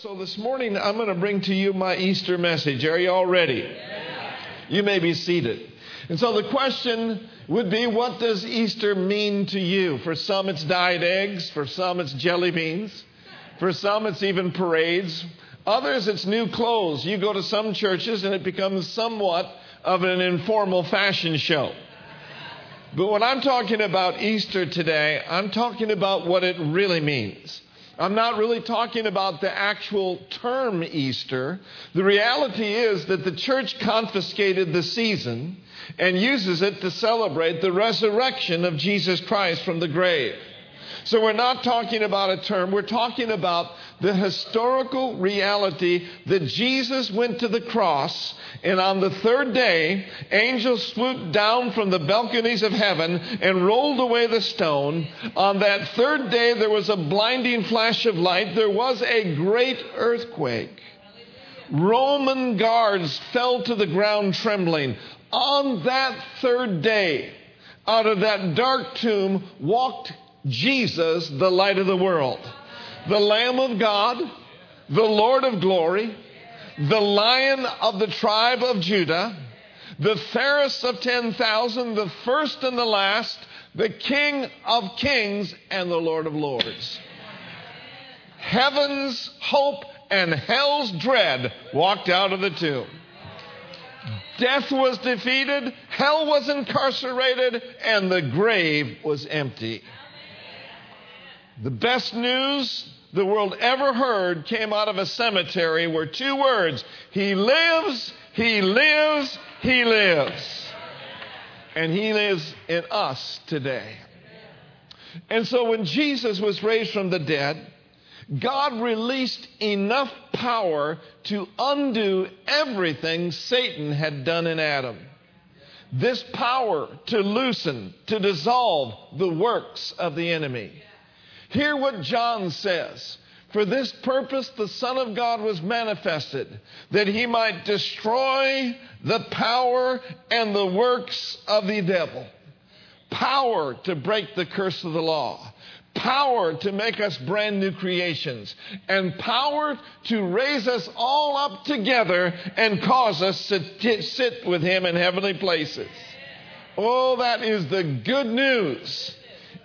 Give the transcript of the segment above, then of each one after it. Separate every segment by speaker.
Speaker 1: So this morning I'm going to bring to you my Easter message. Are you all ready? You may be seated. And so the question would be what does Easter mean to you? For some it's dyed eggs, for some it's jelly beans, for some it's even parades. Others it's new clothes. You go to some churches and it becomes somewhat of an informal fashion show. But when I'm talking about Easter today, I'm talking about what it really means. I'm not really talking about the actual term Easter. The reality is that the church confiscated the season and uses it to celebrate the resurrection of Jesus Christ from the grave. So we're not talking about a term, we're talking about the historical reality that Jesus went to the cross, and on the third day, angels swooped down from the balconies of heaven and rolled away the stone. On that third day, there was a blinding flash of light, there was a great earthquake. Roman guards fell to the ground trembling. On that third day, out of that dark tomb walked Jesus, the light of the world, the Lamb of God, the Lord of glory, the Lion of the tribe of Judah, the fairest of 10,000, the first and the last, the King of kings and the Lord of lords. Heaven's hope and hell's dread walked out of the tomb. Death was defeated, hell was incarcerated, and the grave was empty. The best news the world ever heard came out of a cemetery where two words He lives, He lives, He lives. And He lives in us today. And so when Jesus was raised from the dead, God released enough power to undo everything Satan had done in Adam. This power to loosen, to dissolve the works of the enemy. Hear what John says. For this purpose the Son of God was manifested, that he might destroy the power and the works of the devil. Power to break the curse of the law. Power to make us brand new creations. And power to raise us all up together and cause us to sit with him in heavenly places. Oh, that is the good news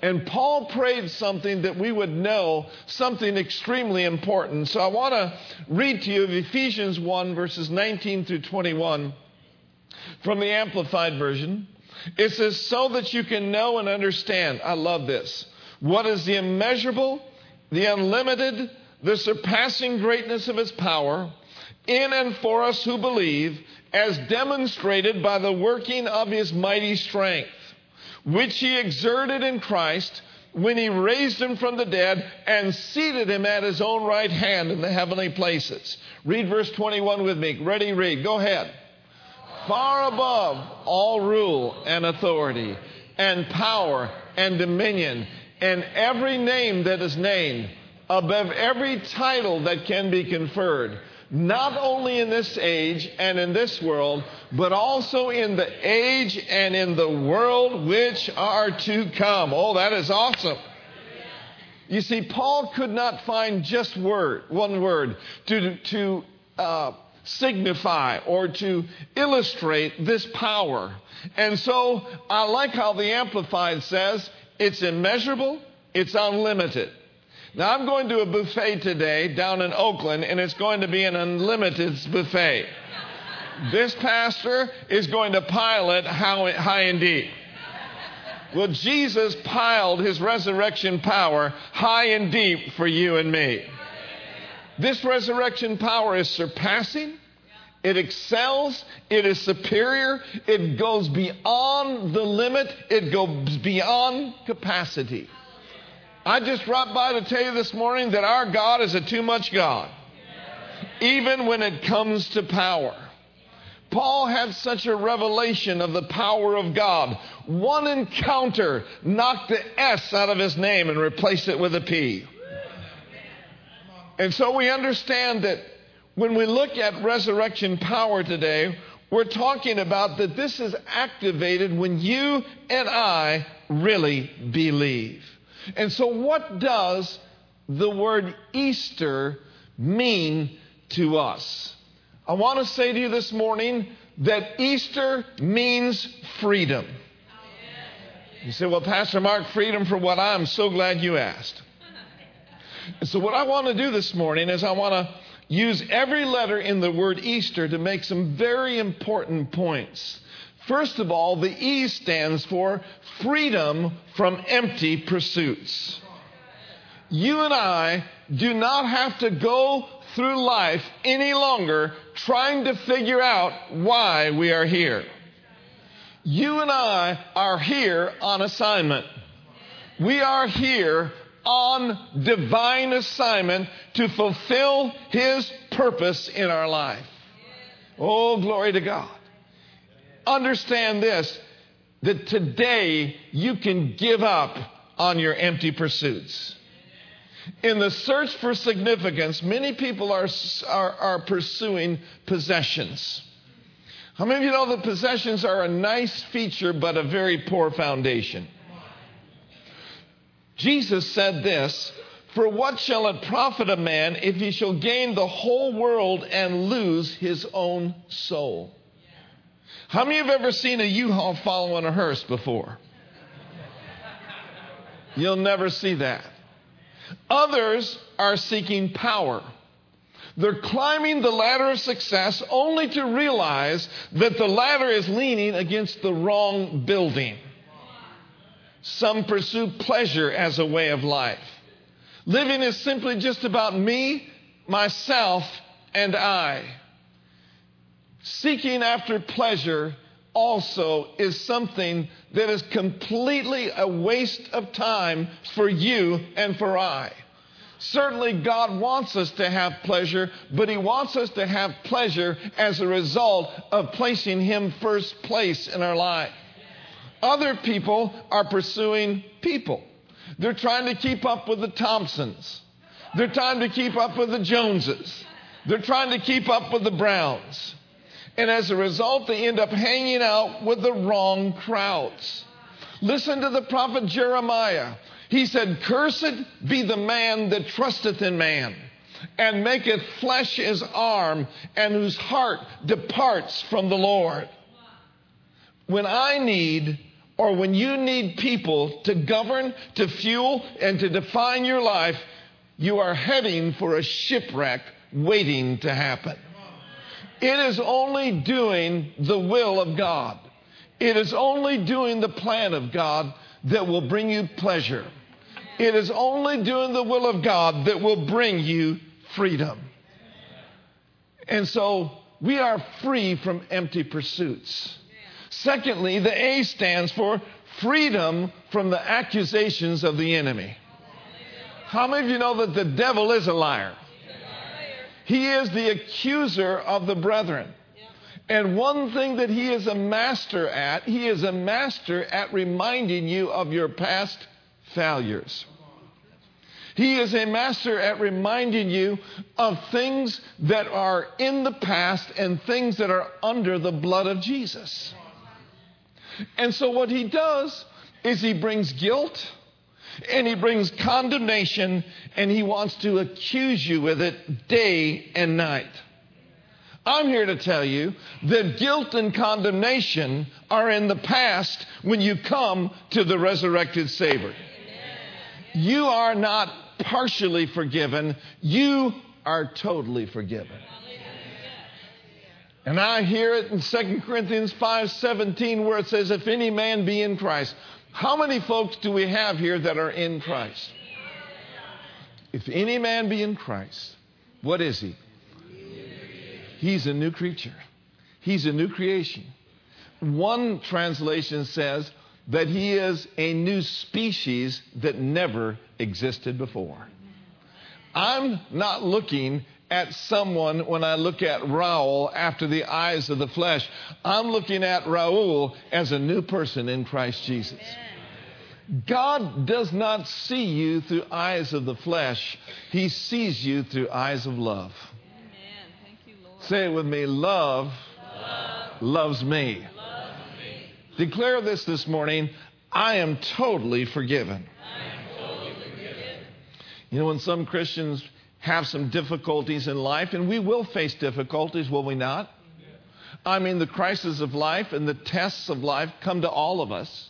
Speaker 1: and Paul prayed something that we would know, something extremely important. So I want to read to you Ephesians 1, verses 19 through 21 from the Amplified Version. It says, So that you can know and understand, I love this, what is the immeasurable, the unlimited, the surpassing greatness of his power in and for us who believe, as demonstrated by the working of his mighty strength which he exerted in Christ when he raised him from the dead and seated him at his own right hand in the heavenly places. Read verse 21 with me. Ready, read. Go ahead. Far above all rule and authority and power and dominion and every name that is named, above every title that can be conferred not only in this age and in this world, but also in the age and in the world which are to come. Oh, that is awesome. You see, Paul could not find just word, one word to, to uh, signify or to illustrate this power. And so I like how the Amplified says it's immeasurable, it's unlimited. Now, I'm going to a buffet today down in Oakland, and it's going to be an unlimited buffet. This pastor is going to pile it high and deep. Well, Jesus piled his resurrection power high and deep for you and me. This resurrection power is surpassing, it excels, it is superior, it goes beyond the limit, it goes beyond capacity. I just dropped by to tell you this morning that our God is a too much God, even when it comes to power. Paul had such a revelation of the power of God. One encounter knocked the S out of his name and replaced it with a P. And so we understand that when we look at resurrection power today, we're talking about that this is activated when you and I really believe. And so, what does the word Easter mean to us? I want to say to you this morning that Easter means freedom. You say, Well, Pastor Mark, freedom for what? I'm so glad you asked. And so, what I want to do this morning is I want to use every letter in the word Easter to make some very important points. First of all, the E stands for freedom from empty pursuits. You and I do not have to go through life any longer trying to figure out why we are here. You and I are here on assignment. We are here on divine assignment to fulfill His purpose in our life. Oh, glory to God. Understand this that today you can give up on your empty pursuits. In the search for significance, many people are, are, are pursuing possessions. How many of you know that possessions are a nice feature but a very poor foundation? Jesus said this For what shall it profit a man if he shall gain the whole world and lose his own soul? How many have ever seen a U Haul following a hearse before? You'll never see that. Others are seeking power. They're climbing the ladder of success only to realize that the ladder is leaning against the wrong building. Some pursue pleasure as a way of life. Living is simply just about me, myself, and I. Seeking after pleasure also is something that is completely a waste of time for you and for I. Certainly, God wants us to have pleasure, but He wants us to have pleasure as a result of placing Him first place in our life. Other people are pursuing people. They're trying to keep up with the Thompsons. They're trying to keep up with the Joneses. They're trying to keep up with the Browns. And as a result, they end up hanging out with the wrong crowds. Listen to the prophet Jeremiah. He said, Cursed be the man that trusteth in man, and maketh flesh his arm, and whose heart departs from the Lord. When I need, or when you need people to govern, to fuel, and to define your life, you are heading for a shipwreck waiting to happen. It is only doing the will of God. It is only doing the plan of God that will bring you pleasure. It is only doing the will of God that will bring you freedom. And so we are free from empty pursuits. Secondly, the A stands for freedom from the accusations of the enemy. How many of you know that the devil is a liar? He is the accuser of the brethren. And one thing that he is a master at, he is a master at reminding you of your past failures. He is a master at reminding you of things that are in the past and things that are under the blood of Jesus. And so, what he does is he brings guilt and he brings condemnation and he wants to accuse you with it day and night. I'm here to tell you that guilt and condemnation are in the past when you come to the resurrected Savior. You are not partially forgiven, you are totally forgiven. And I hear it in 2 Corinthians 5:17 where it says if any man be in Christ, how many folks do we have here that are in Christ? If any man be in Christ, what is he? He's a new creature. He's a new creation. One translation says that he is a new species that never existed before. I'm not looking at someone when I look at Raul after the eyes of the flesh. I'm looking at Raul as a new person in Christ Jesus. God does not see you through eyes of the flesh. He sees you through eyes of love. You, Say it with me. Love, love. loves me. Loves me. Declare this this morning. I am totally forgiven.
Speaker 2: I am totally forgiven.
Speaker 1: You know, when some Christians have some difficulties in life, and we will face difficulties, will we not? I mean, the crises of life and the tests of life come to all of us.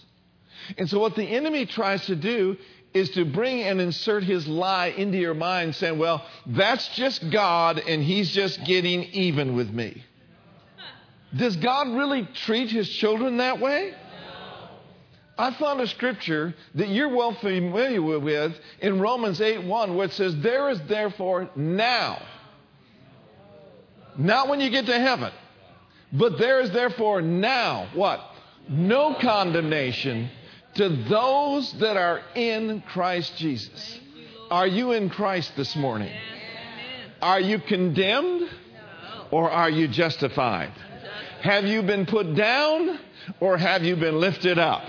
Speaker 1: And so, what the enemy tries to do is to bring and insert his lie into your mind, saying, Well, that's just God, and he's just getting even with me. Does God really treat his children that way? I found a scripture that you're well familiar with in Romans 8 1, where it says, There is therefore now, not when you get to heaven, but there is therefore now, what? No condemnation to those that are in Christ Jesus. Are you in Christ this morning? Are you condemned or are you justified? Have you been put down or have you been lifted up?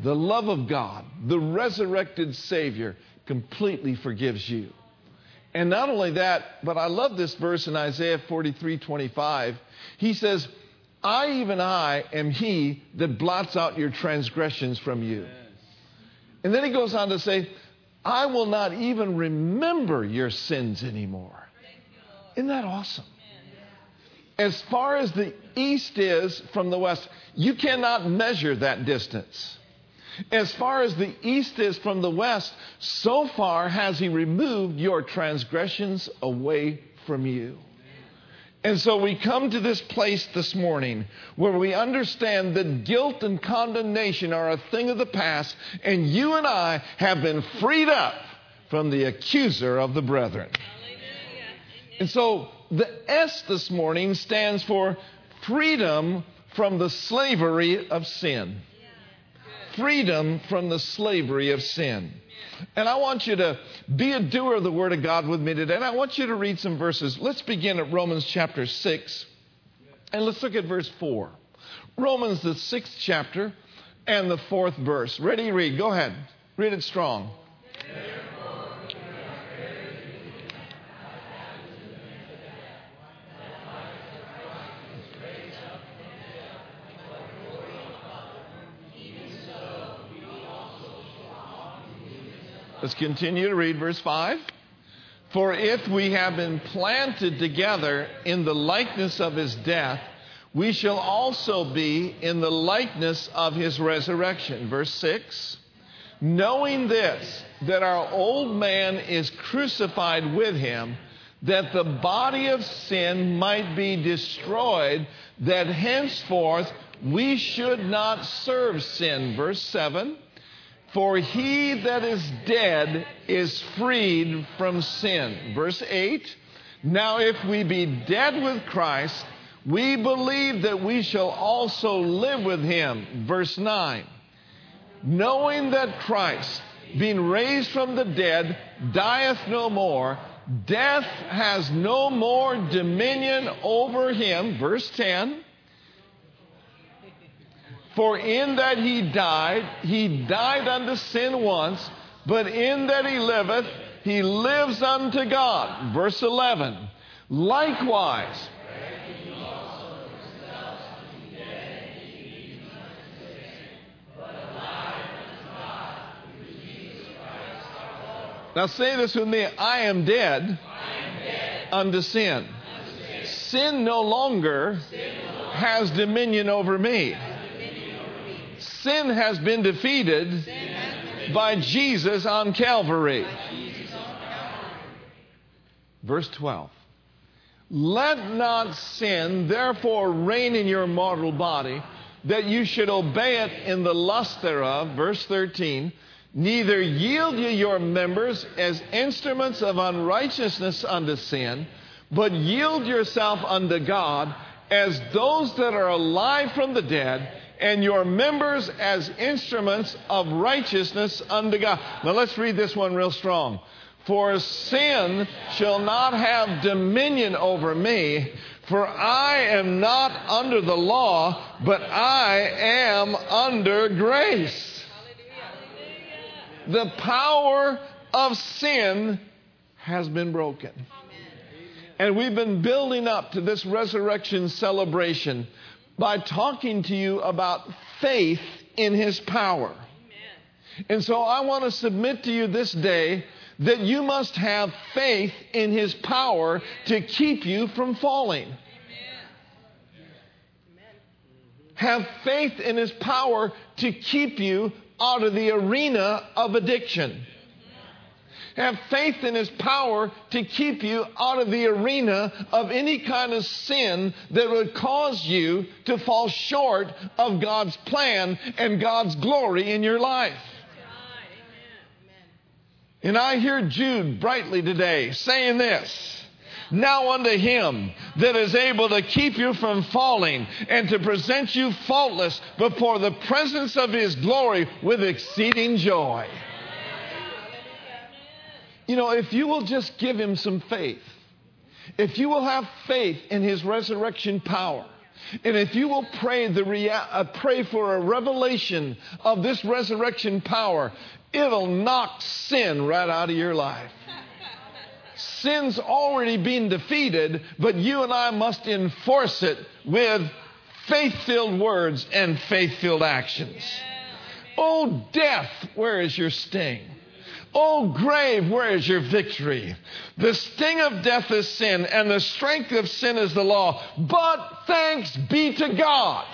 Speaker 1: The love of God, the resurrected Savior, completely forgives you. And not only that, but I love this verse in Isaiah 43 25. He says, I, even I, am he that blots out your transgressions from you. And then he goes on to say, I will not even remember your sins anymore. Isn't that awesome? As far as the east is from the west, you cannot measure that distance. As far as the east is from the west, so far has he removed your transgressions away from you. And so we come to this place this morning where we understand that guilt and condemnation are a thing of the past, and you and I have been freed up from the accuser of the brethren. And so the S this morning stands for freedom from the slavery of sin freedom from the slavery of sin. And I want you to be a doer of the Word of God with me today. And I want you to read some verses. Let's begin at Romans chapter 6. And let's look at verse 4. Romans, the sixth chapter, and the fourth verse. Ready, read. Go ahead. Read it strong. Let's continue to read verse 5. For if we have been planted together in the likeness of his death, we shall also be in the likeness of his resurrection. Verse 6. Knowing this, that our old man is crucified with him, that the body of sin might be destroyed, that henceforth we should not serve sin. Verse 7 for he that is dead is freed from sin. Verse 8 Now, if we be dead with Christ, we believe that we shall also live with him. Verse 9 Knowing that Christ, being raised from the dead, dieth no more, death has no more dominion over him. Verse 10 for in that he died, he died unto sin once, but in that he liveth, he lives unto God. Verse 11. Likewise, Now say this with me I am dead, I am dead unto, sin. Sin no longer, sin no longer has dominion over me sin has been defeated by Jesus on Calvary. Verse 12. Let not sin therefore reign in your mortal body, that you should obey it in the lust thereof. Verse 13. Neither yield ye your members as instruments of unrighteousness unto sin, but yield yourself unto God as those that are alive from the dead and your members as instruments of righteousness unto God. Now let's read this one real strong. For sin shall not have dominion over me, for I am not under the law, but I am under grace. The power of sin has been broken. And we've been building up to this resurrection celebration by talking to you about faith in his power. And so I want to submit to you this day that you must have faith in His power to keep you from falling. Have faith in His power to keep you out of the arena of addiction. Have faith in His power to keep you out of the arena of any kind of sin that would cause you to fall short of God's plan and God's glory in your life. And I hear Jude brightly today saying this. Now unto him that is able to keep you from falling and to present you faultless before the presence of his glory with exceeding joy. You know, if you will just give him some faith, if you will have faith in his resurrection power, and if you will pray, the rea- uh, pray for a revelation of this resurrection power, it'll knock sin right out of your life. Sin's already been defeated, but you and I must enforce it with faith filled words and faith filled actions. Oh, death, where is your sting? Oh, grave, where is your victory? The sting of death is sin, and the strength of sin is the law. But thanks be to God,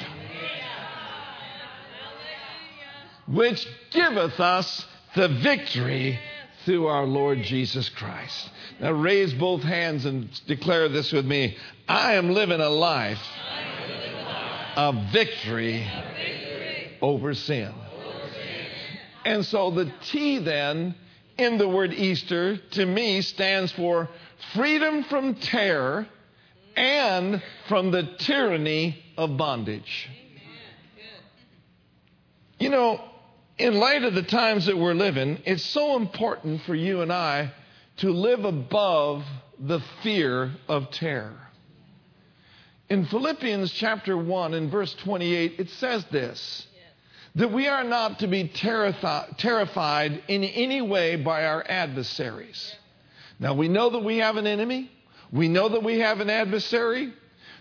Speaker 1: which giveth us the victory through our Lord Jesus Christ. Now raise both hands and declare this with me. I am living a life of victory over sin. And so the T then in the word Easter to me stands for freedom from terror and from the tyranny of bondage. You know, in light of the times that we're living, it's so important for you and I to live above the fear of terror. In Philippians chapter 1 and verse 28, it says this that we are not to be terrified in any way by our adversaries. Now, we know that we have an enemy, we know that we have an adversary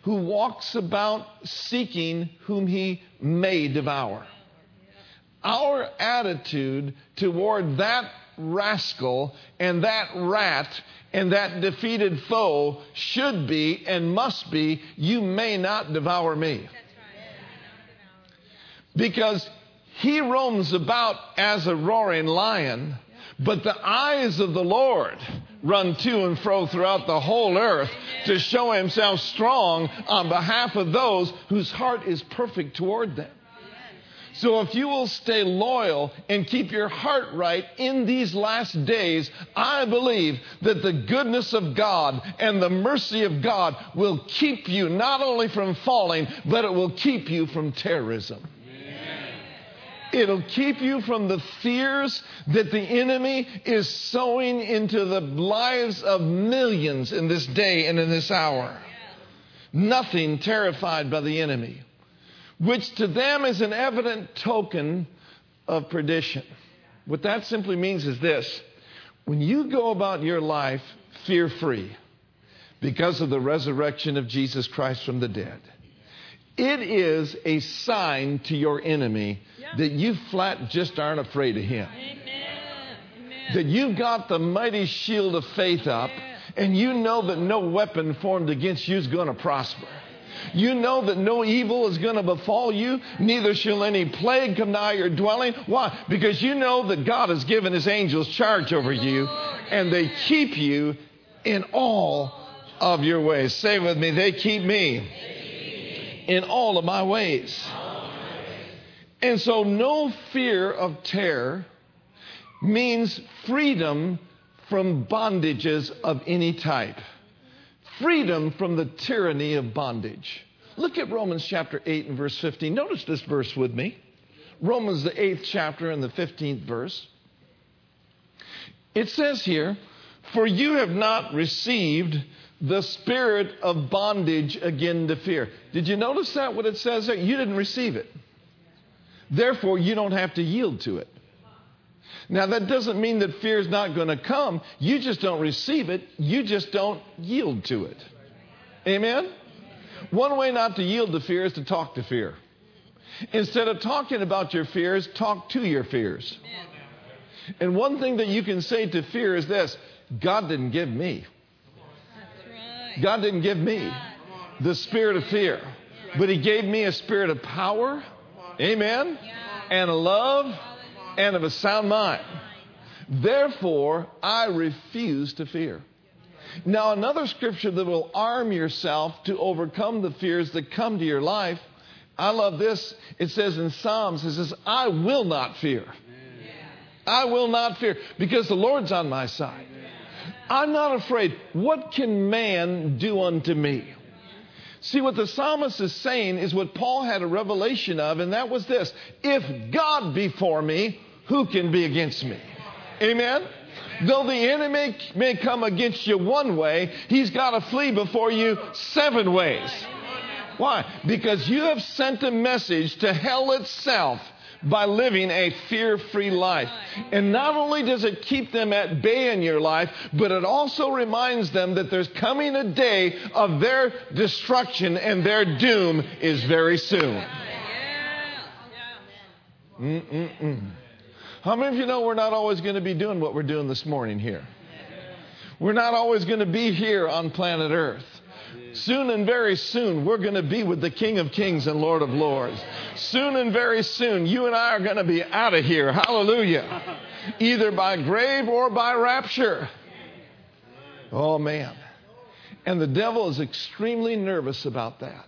Speaker 1: who walks about seeking whom he may devour. Our attitude toward that rascal and that rat and that defeated foe should be and must be you may not devour me. Because he roams about as a roaring lion, but the eyes of the Lord run to and fro throughout the whole earth to show himself strong on behalf of those whose heart is perfect toward them. So if you will stay loyal and keep your heart right in these last days, I believe that the goodness of God and the mercy of God will keep you not only from falling, but it will keep you from terrorism. It'll keep you from the fears that the enemy is sowing into the lives of millions in this day and in this hour. Nothing terrified by the enemy which to them is an evident token of perdition. What that simply means is this when you go about your life fear free because of the resurrection of Jesus Christ from the dead, it is a sign to your enemy that you flat just aren't afraid of him. Amen. That you've got the mighty shield of faith up, and you know that no weapon formed against you is going to prosper. You know that no evil is going to befall you, neither shall any plague come nigh your dwelling. Why? Because you know that God has given his angels charge over you, and they keep you in all of your ways. Say with me, they keep me in all of my ways. And so, no fear of terror means freedom from bondages of any type freedom from the tyranny of bondage. Look at Romans chapter 8 and verse 15. Notice this verse with me. Romans, the 8th chapter and the 15th verse. It says here, For you have not received the spirit of bondage again to fear. Did you notice that, what it says there? You didn't receive it. Therefore, you don't have to yield to it. Now, that doesn't mean that fear is not going to come. You just don't receive it, you just don't yield to it. Amen? One way not to yield to fear is to talk to fear. Instead of talking about your fears, talk to your fears. And one thing that you can say to fear is this God didn't give me. God didn't give me the spirit of fear, but He gave me a spirit of power, amen, and love, and of a sound mind. Therefore, I refuse to fear. Now, another scripture that will arm yourself to overcome the fears that come to your life, I love this. It says in Psalms, it says, I will not fear. I will not fear because the Lord's on my side. I'm not afraid. What can man do unto me? See, what the psalmist is saying is what Paul had a revelation of, and that was this If God be for me, who can be against me? Amen? Though the enemy may come against you one way, he's got to flee before you seven ways. Why? Because you have sent a message to hell itself by living a fear free life. And not only does it keep them at bay in your life, but it also reminds them that there's coming a day of their destruction and their doom is very soon. Mm-mm-mm. How many of you know we're not always going to be doing what we're doing this morning here? We're not always going to be here on planet Earth. Soon and very soon, we're going to be with the King of Kings and Lord of Lords. Soon and very soon, you and I are going to be out of here. Hallelujah. Either by grave or by rapture. Oh, man. And the devil is extremely nervous about that.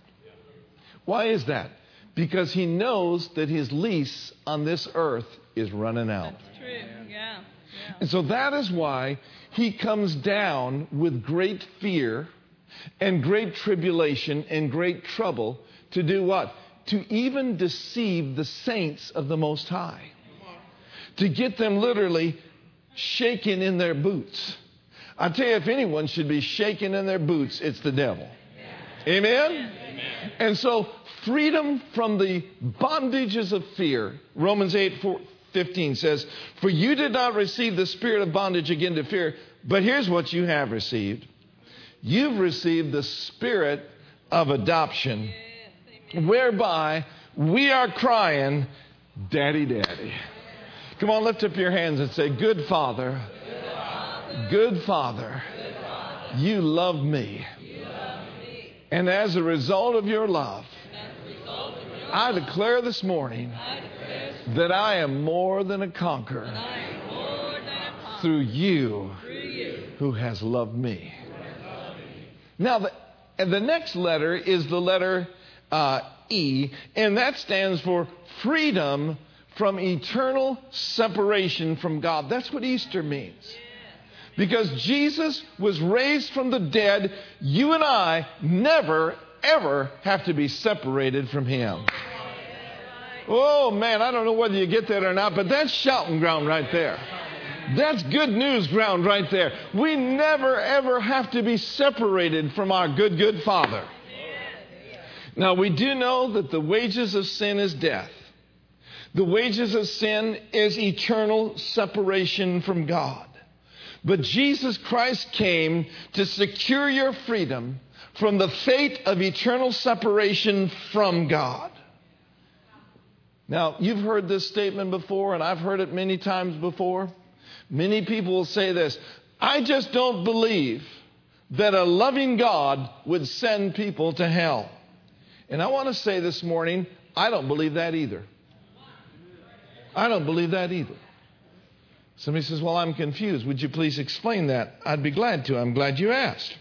Speaker 1: Why is that? Because he knows that his lease on this earth is running out.
Speaker 2: That's true. Yeah. yeah.
Speaker 1: And so that is why he comes down with great fear and great tribulation and great trouble to do what? To even deceive the saints of the Most High. To get them literally shaken in their boots. I tell you, if anyone should be shaken in their boots, it's the devil. Amen? Amen? And so, freedom from the bondages of fear. Romans 8 4, 15 says, For you did not receive the spirit of bondage again to fear, but here's what you have received you've received the spirit of adoption, whereby we are crying, Daddy, Daddy. Come on, lift up your hands and say, Good Father, good Father, you love me. And as a result of your love, I declare this morning that I am more than a conqueror through you who has loved me. Now, the, the next letter is the letter uh, E, and that stands for freedom from eternal separation from God. That's what Easter means. Because Jesus was raised from the dead, you and I never, ever have to be separated from Him. Oh man, I don't know whether you get that or not, but that's shouting ground right there. That's good news ground right there. We never ever have to be separated from our good, good Father. Now, we do know that the wages of sin is death. The wages of sin is eternal separation from God. But Jesus Christ came to secure your freedom from the fate of eternal separation from God. Now, you've heard this statement before, and I've heard it many times before. Many people will say this I just don't believe that a loving God would send people to hell. And I want to say this morning, I don't believe that either. I don't believe that either. Somebody says, Well, I'm confused. Would you please explain that? I'd be glad to. I'm glad you asked.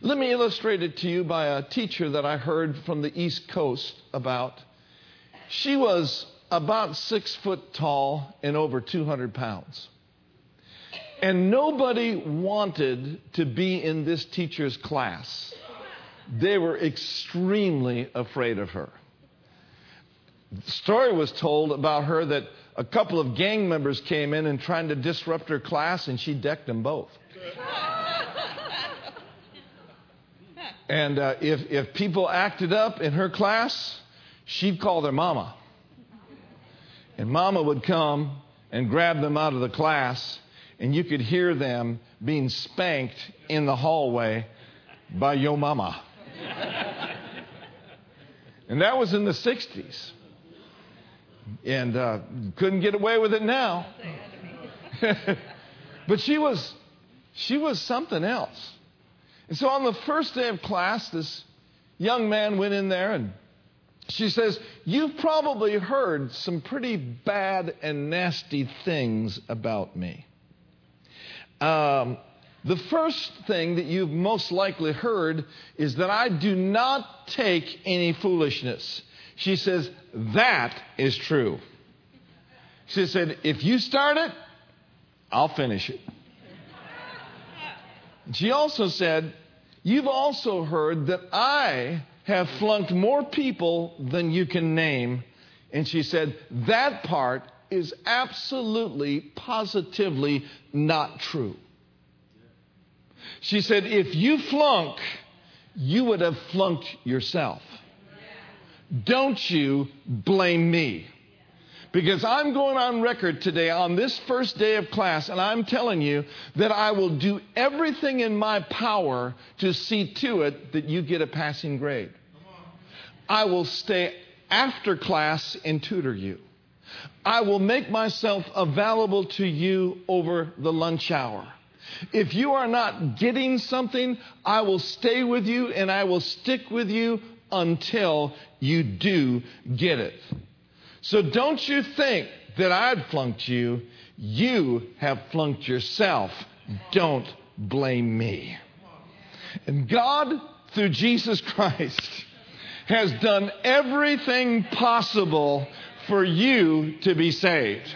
Speaker 1: Let me illustrate it to you by a teacher that I heard from the East Coast about. She was about six foot tall and over 200 pounds. And nobody wanted to be in this teacher's class. They were extremely afraid of her. The story was told about her that a couple of gang members came in and trying to disrupt her class, and she decked them both. and uh, if, if people acted up in her class, she'd call their mama. And mama would come and grab them out of the class, and you could hear them being spanked in the hallway by yo mama. and that was in the 60s. and uh, couldn't get away with it now. but she was, she was something else. And so on the first day of class, this young man went in there and she says, You've probably heard some pretty bad and nasty things about me. Um, the first thing that you've most likely heard is that I do not take any foolishness. She says, That is true. She said, If you start it, I'll finish it. She also said, You've also heard that I have flunked more people than you can name. And she said, That part is absolutely, positively not true. She said, If you flunk, you would have flunked yourself. Don't you blame me. Because I'm going on record today on this first day of class, and I'm telling you that I will do everything in my power to see to it that you get a passing grade. I will stay after class and tutor you. I will make myself available to you over the lunch hour. If you are not getting something, I will stay with you and I will stick with you until you do get it. So don't you think that I'd flunked you. You have flunked yourself. Don't blame me. And God, through Jesus Christ, has done everything possible for you to be saved.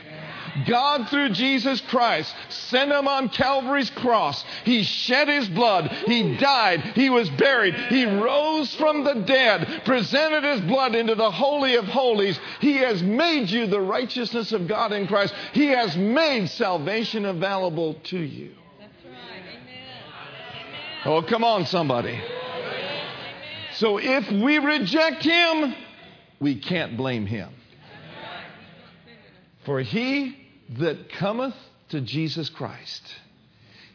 Speaker 1: God, through Jesus Christ, sent him on Calvary's cross. He shed his blood. He died. He was buried. He rose from the dead, presented his blood into the Holy of Holies. He has made you the righteousness of God in Christ. He has made salvation available to you. That's right. Amen. Oh, come on, somebody. So if we reject him, we can't blame him. For he that cometh to Jesus Christ,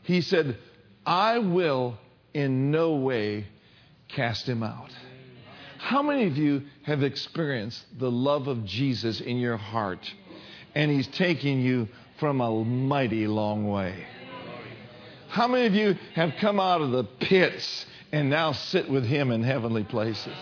Speaker 1: he said, I will in no way cast him out. How many of you have experienced the love of Jesus in your heart and he's taking you from a mighty long way? How many of you have come out of the pits and now sit with him in heavenly places?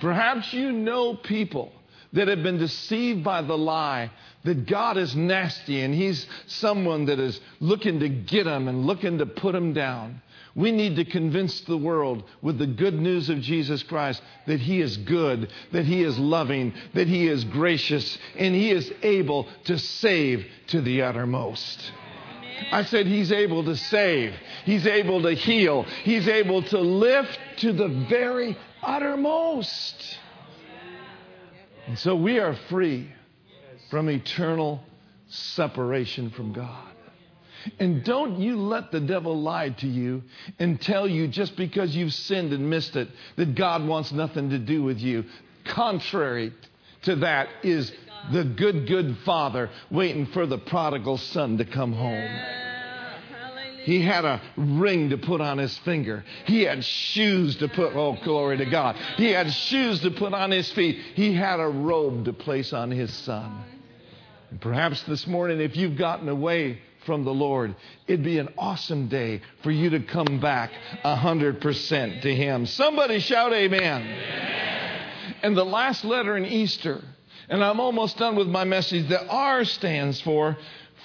Speaker 1: Perhaps you know people that have been deceived by the lie that God is nasty and He's someone that is looking to get them and looking to put them down. We need to convince the world with the good news of Jesus Christ that He is good, that He is loving, that He is gracious, and He is able to save to the uttermost. I said He's able to save, He's able to heal, He's able to lift to the very uttermost. And so we are free from eternal separation from God. And don't you let the devil lie to you and tell you just because you've sinned and missed it that God wants nothing to do with you. Contrary to that is the good, good father waiting for the prodigal son to come home. He had a ring to put on his finger. He had shoes to put, oh, glory to God. He had shoes to put on his feet. He had a robe to place on his son. And perhaps this morning, if you've gotten away from the Lord, it'd be an awesome day for you to come back 100% to Him. Somebody shout, Amen. amen. And the last letter in Easter, and I'm almost done with my message, the R stands for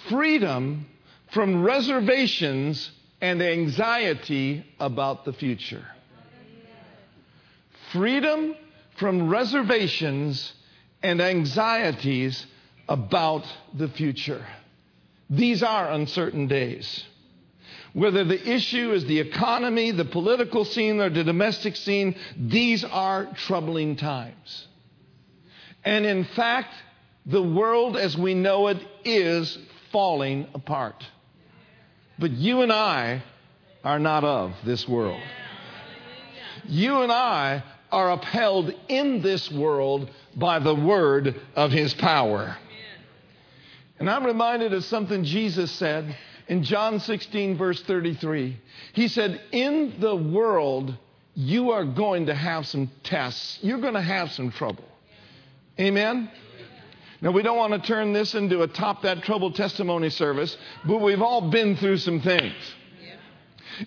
Speaker 1: freedom from reservations and anxiety about the future. Freedom from reservations and anxieties about the future. These are uncertain days. Whether the issue is the economy, the political scene, or the domestic scene, these are troubling times. And in fact, the world as we know it is falling apart. But you and I are not of this world. You and I are upheld in this world by the word of his power. And I'm reminded of something Jesus said in John 16, verse 33. He said, In the world, you are going to have some tests. You're going to have some trouble. Amen? Now, we don't want to turn this into a top that trouble testimony service, but we've all been through some things.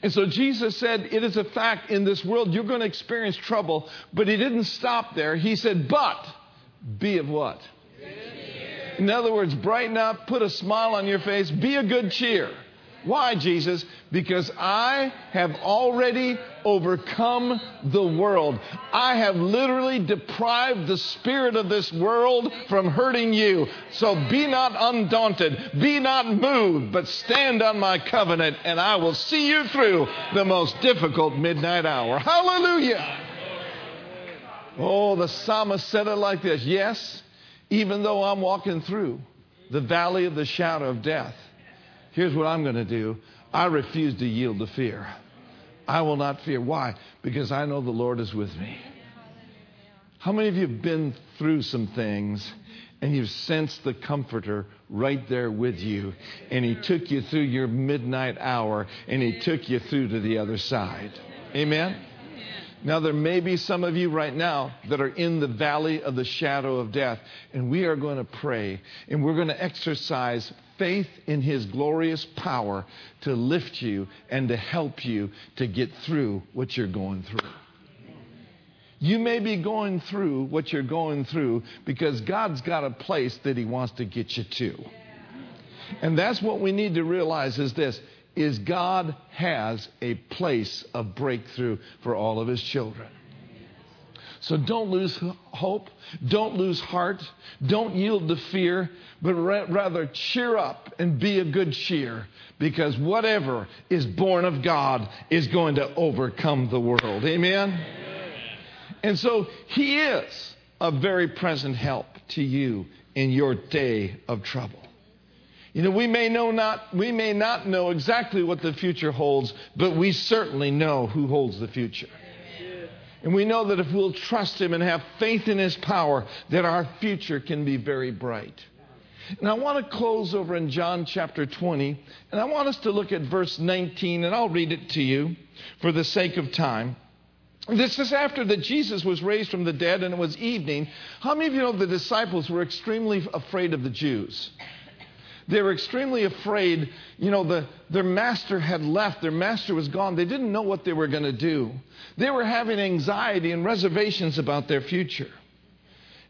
Speaker 1: And so Jesus said, It is a fact in this world you're going to experience trouble, but he didn't stop there. He said, But be of what? In other words, brighten up, put a smile on your face, be a good cheer. Why, Jesus? Because I have already overcome the world. I have literally deprived the spirit of this world from hurting you. So be not undaunted, be not moved, but stand on my covenant, and I will see you through the most difficult midnight hour. Hallelujah! Oh, the psalmist said it like this Yes, even though I'm walking through the valley of the shadow of death. Here's what I'm going to do I refuse to yield to fear. I will not fear. Why? Because I know the Lord is with me. How many of you have been through some things and you've sensed the Comforter right there with you? And He took you through your midnight hour and He took you through to the other side. Amen? Now, there may be some of you right now that are in the valley of the shadow of death, and we are going to pray and we're going to exercise faith in His glorious power to lift you and to help you to get through what you're going through. You may be going through what you're going through because God's got a place that He wants to get you to. And that's what we need to realize is this is God has a place of breakthrough for all of his children. So don't lose hope. Don't lose heart. Don't yield to fear, but rather cheer up and be a good cheer because whatever is born of God is going to overcome the world. Amen? And so he is a very present help to you in your day of trouble. You know, we may know not we may not know exactly what the future holds, but we certainly know who holds the future. And we know that if we'll trust him and have faith in his power, that our future can be very bright. And I want to close over in John chapter 20, and I want us to look at verse 19, and I'll read it to you for the sake of time. This is after that Jesus was raised from the dead and it was evening. How many of you know the disciples were extremely afraid of the Jews? They were extremely afraid. You know, the, their master had left, their master was gone. They didn't know what they were going to do. They were having anxiety and reservations about their future.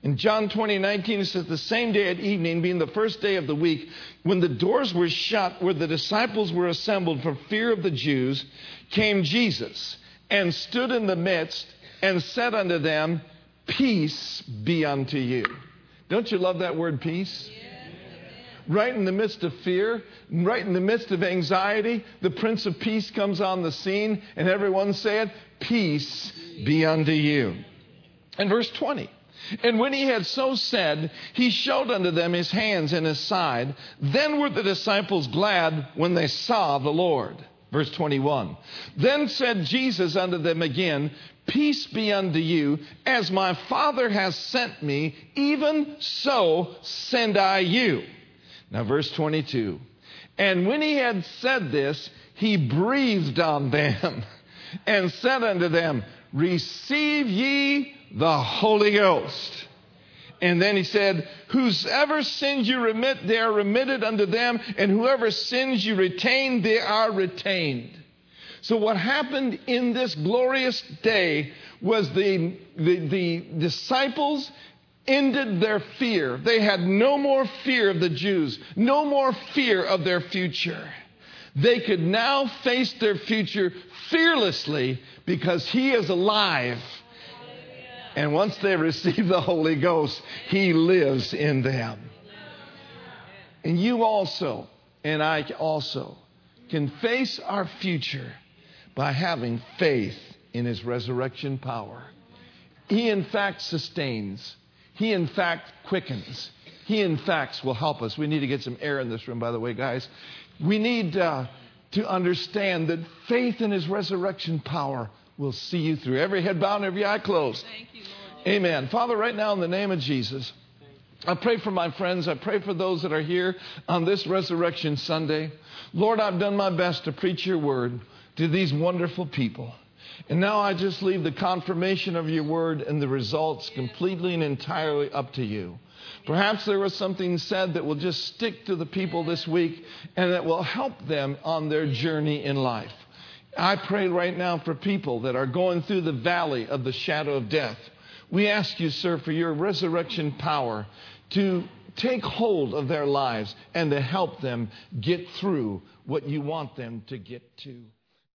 Speaker 1: In John 20, 19, it says, The same day at evening, being the first day of the week, when the doors were shut where the disciples were assembled for fear of the Jews, came Jesus and stood in the midst and said unto them, Peace be unto you. Don't you love that word, peace? Yeah right in the midst of fear, right in the midst of anxiety, the Prince of Peace comes on the scene, and everyone said, Peace be unto you. And verse 20. And when he had so said, he showed unto them his hands and his side. Then were the disciples glad when they saw the Lord. Verse 21. Then said Jesus unto them again, Peace be unto you, as my Father has sent me, even so send I you. Now, verse 22. And when he had said this, he breathed on them and said unto them, Receive ye the Holy Ghost. And then he said, Whosoever sins you remit, they are remitted unto them, and whoever sins you retain, they are retained. So, what happened in this glorious day was the, the, the disciples ended their fear. They had no more fear of the Jews, no more fear of their future. They could now face their future fearlessly because He is alive. And once they receive the Holy Ghost, He lives in them. And you also, and I also, can face our future by having faith in His resurrection power. He, in fact, sustains. He, in fact, quickens. He, in fact, will help us. We need to get some air in this room, by the way, guys. We need uh, to understand that faith in His resurrection power will see you through. Every head bowed and every eye closed. You, Amen. Father, right now, in the name of Jesus, I pray for my friends. I pray for those that are here on this Resurrection Sunday. Lord, I've done my best to preach your word to these wonderful people. And now I just leave the confirmation of your word and the results completely and entirely up to you. Perhaps there was something said that will just stick to the people this week and that will help them on their journey in life. I pray right now for people that are going through the valley of the shadow of death. We ask you, sir, for your resurrection power to take hold of their lives and to help them get through what you want them to get to.